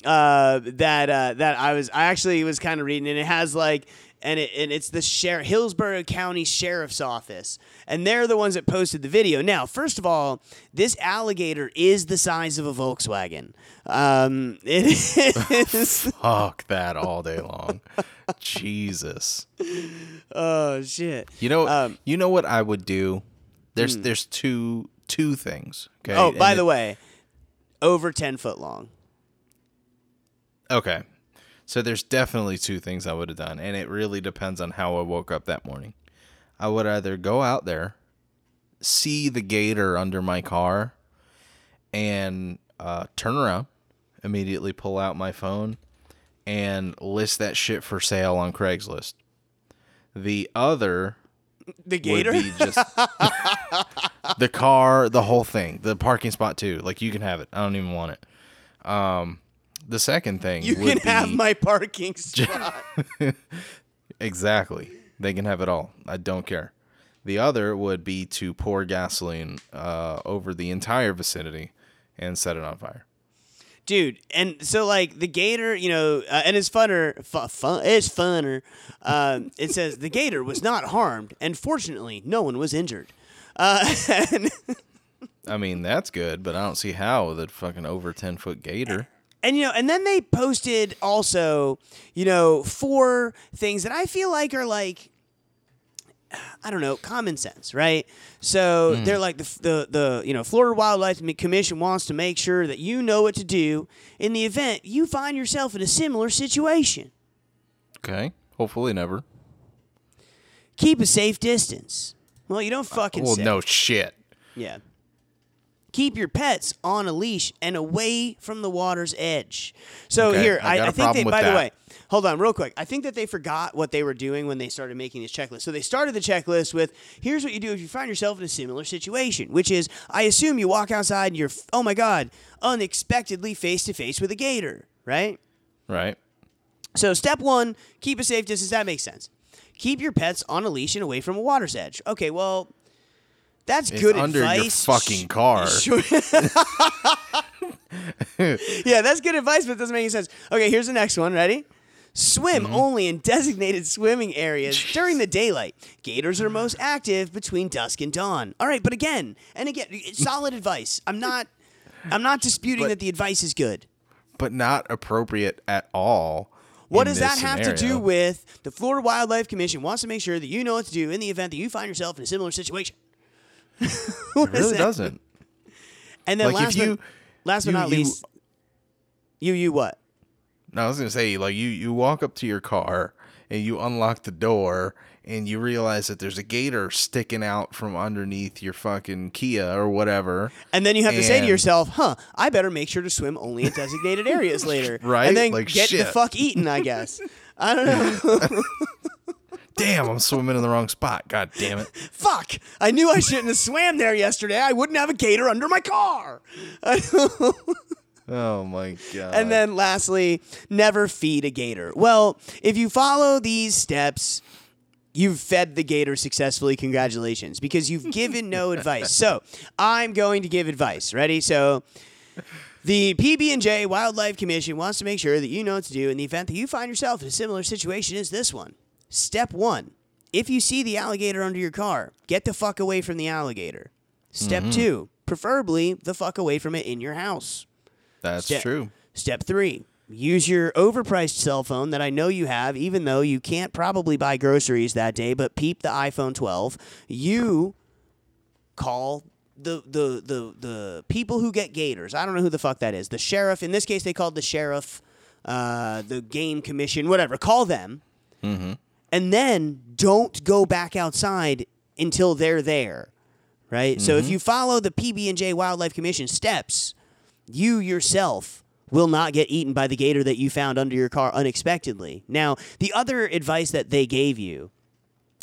uh, that uh, that I was I actually was kind of reading, and it has like. And, it, and it's the sheriff, Hillsborough County Sheriff's Office, and they're the ones that posted the video. Now, first of all, this alligator is the size of a Volkswagen. Um, it is. fuck that all day long. Jesus. oh shit! You know, Um, you know what I would do. There's there's two two things. Okay. Oh, by And the way, over ten foot long. Okay. So there's definitely two things I would have done, and it really depends on how I woke up that morning. I would either go out there, see the gator under my car, and uh, turn around, immediately pull out my phone, and list that shit for sale on Craigslist. The other The gator. would be just the car, the whole thing, the parking spot too. Like you can have it. I don't even want it. Um, the second thing you would can have my parking spot. exactly. They can have it all. I don't care. The other would be to pour gasoline uh, over the entire vicinity and set it on fire. dude. And so like the gator, you know, uh, and it's funner. Fu- fun, it's funner. Um, it says the gator was not harmed, and fortunately, no one was injured. Uh, I mean, that's good, but I don't see how with a fucking over 10 foot gator. And you know, and then they posted also, you know, four things that I feel like are like. I don't know, common sense, right? So hmm. they're like the, the the you know Florida Wildlife Commission wants to make sure that you know what to do in the event you find yourself in a similar situation. Okay. Hopefully never. Keep a safe distance. Well, you don't uh, fucking Well, say. no shit. Yeah. Keep your pets on a leash and away from the water's edge. So Okay, here, I I, I think they. By the way, hold on, real quick. I think that they forgot what they were doing when they started making this checklist. So they started the checklist with, "Here's what you do if you find yourself in a similar situation," which is, I assume you walk outside and you're, oh my god, unexpectedly face to face with a gator, right? Right. So step one, keep a safe distance. That makes sense. Keep your pets on a leash and away from a water's edge. Okay, well, that's It's good under your fucking car. Sure. yeah, that's good advice, but it doesn't make any sense. Okay, here's the next one. Ready? Swim Mm-hmm. only in designated swimming areas during the daylight. Gators are most active between dusk and dawn. All right, but again, and again, solid advice. I'm not I'm not disputing But- that the advice is good. But not appropriate at all. What does that have to do with the Florida Wildlife Commission wants to make sure that you know what to do in the event that you find yourself in a similar situation? It really doesn't. And then Like, if last you- but, last but you- not you- least, you you what? No, I was gonna say like you you walk up to your car and you unlock the door and you realize that there's a gator sticking out from underneath your fucking Kia or whatever. And then you have to say to yourself, "Huh, I better make sure to swim only in designated areas later." Right? And then Like, get the fuck eaten, I guess. I don't know. Damn, I'm swimming in the wrong spot. God damn it. fuck! I knew I shouldn't have swam there yesterday. I wouldn't have a gator under my car. Oh my god. And then lastly, never feed a gator. Well, if you follow these steps, you've fed the gator successfully. Congratulations, because you've given no advice. So I'm going to give advice. Ready? So. The PB&J Wildlife Commission wants to make sure that you know what to do in the event that you find yourself in a similar situation as this one. Step 1. If you see the alligator under your car, get the fuck away from the alligator. Step 2. Preferably the fuck away from it in your house. That's Step- true. Step three. Use your overpriced cell phone that I know you have, even though you can't probably buy groceries that day, but peep the iPhone 12. You call the, the, the, the people who get gators. I don't know who the fuck that is. The sheriff. In this case, they called the sheriff, uh, the game commission, whatever. Call them. And then don't go back outside until they're there. Right? So if mm-hmm. you follow the PB&J Wildlife Commission steps, you yourself will not get eaten by the gator that you found under your car unexpectedly. Now, the other advice that they gave you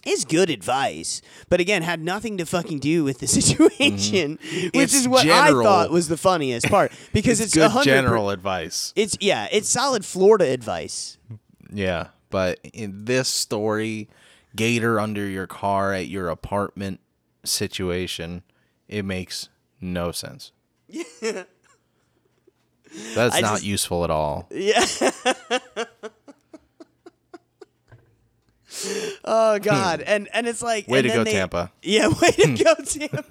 is good advice, but again, had nothing to fucking do with the situation, mm-hmm. which It's is what general. I thought was the funniest part because it's, good general advice. It's yeah, it's solid Florida advice. Yeah, but in this story, gator under your car at your apartment situation, it makes no sense. That's I not just- useful at all. Yeah. Oh hmm. God, and and it's like Way to go, they- Tampa. Yeah, way to hmm. go, Tampa.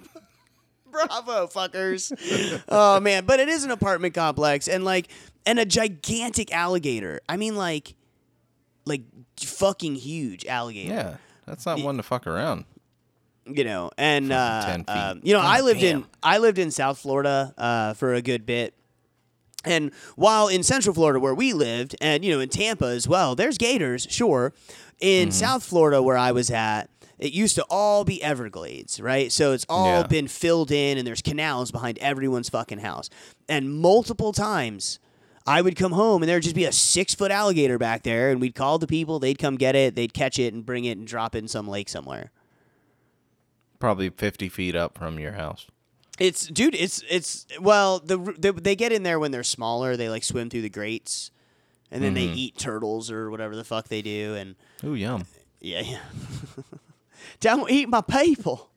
Bravo, fuckers. Oh man, but it is an apartment complex and like and a gigantic alligator. I mean like like fucking huge alligator. Yeah, that's not one to fuck around. You know, and uh, 10 um, you know, I lived in. I lived in South Florida uh, for a good bit. And while in Central Florida, where we lived, and you know in Tampa as well, there's gators, sure. In Mm-hmm. South Florida, where I was at, it used to all be Everglades, right? So it's all Yeah. been filled in, and there's canals behind everyone's fucking house. And multiple times, I would come home, and there'd just be a six foot alligator back there, and we'd call the people, they'd come get it, they'd catch it, and bring it and drop it in some lake somewhere. Probably 50 feet up from your house. It's dude. It's it's well. The, the they get in there when they're smaller. They like swim through the grates, and then they mm-hmm. eat turtles or whatever the fuck they do. And Ooh, yum. yeah, yeah. don't eat my people.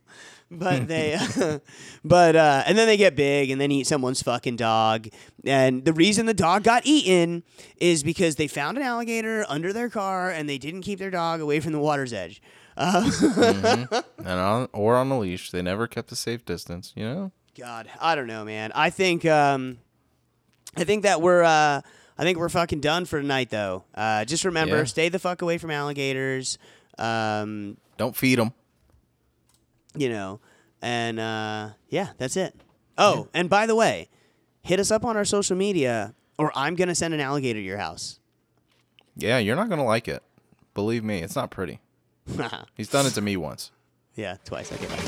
But they, but uh, and then they get big and then eat someone's fucking dog. And the reason the dog got eaten is because they found an alligator under their car and they didn't keep their dog away from the water's edge. And on, or on a leash. They never kept a safe distance, you know? God, I don't know, man. I think um, I think that we're uh, I think we're fucking done for tonight, though. Uh, just remember, Yeah. stay the fuck away from alligators. Um, Don't feed them you know, and uh, yeah, that's it. Oh, and by the way, hit us up on our social media, or I'm gonna send an alligator to your house. Yeah, you're not gonna like it. Believe me, it's not pretty. He's done it to me once. Yeah, twice. Okay. Bye.